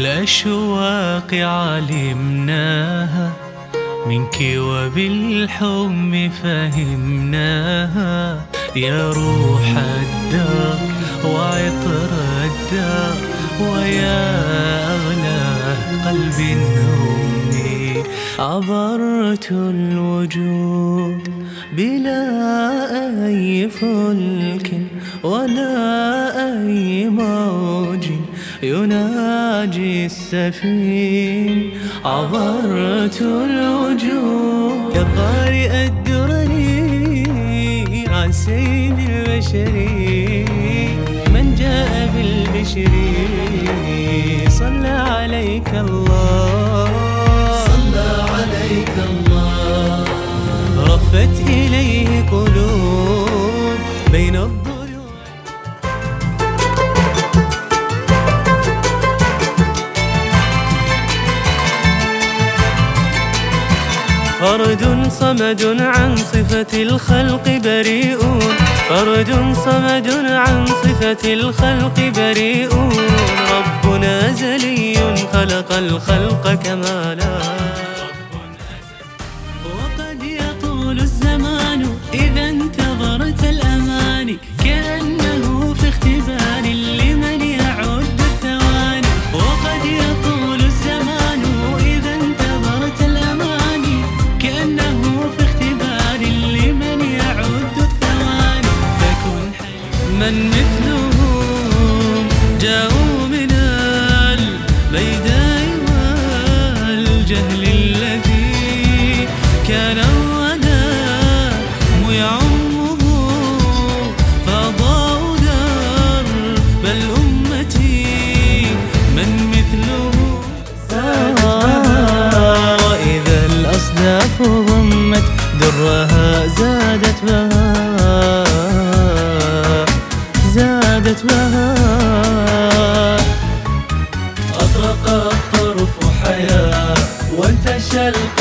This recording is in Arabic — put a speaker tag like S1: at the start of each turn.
S1: الخلق علمناها منك وبالحم فهمناها يا روح الدار وعطر الدار ويا أغلى قلب أمي عبرت الوجود بلا أي فلك ولا أي موج يناجي السفين عبرت الوجود يا قارئ الدرري عن سيد البشر من جاء بالبشر صلى عليك الله فرد صمد عن صفة الخلق بريئون فرد صمد عن صفة الخلق بريئون ربنا زلي خلق الخلق كمالا وقد يطول الزمان إذا انتظرت من مثلهم جاءوا من البيداء والجهل الذي كان الظلام يعمه فأضاءوا درب الأمة من مثله. وإذا الأصداف ضمت درها عادت لها. أطرق الطرف حياة وانتشى القلب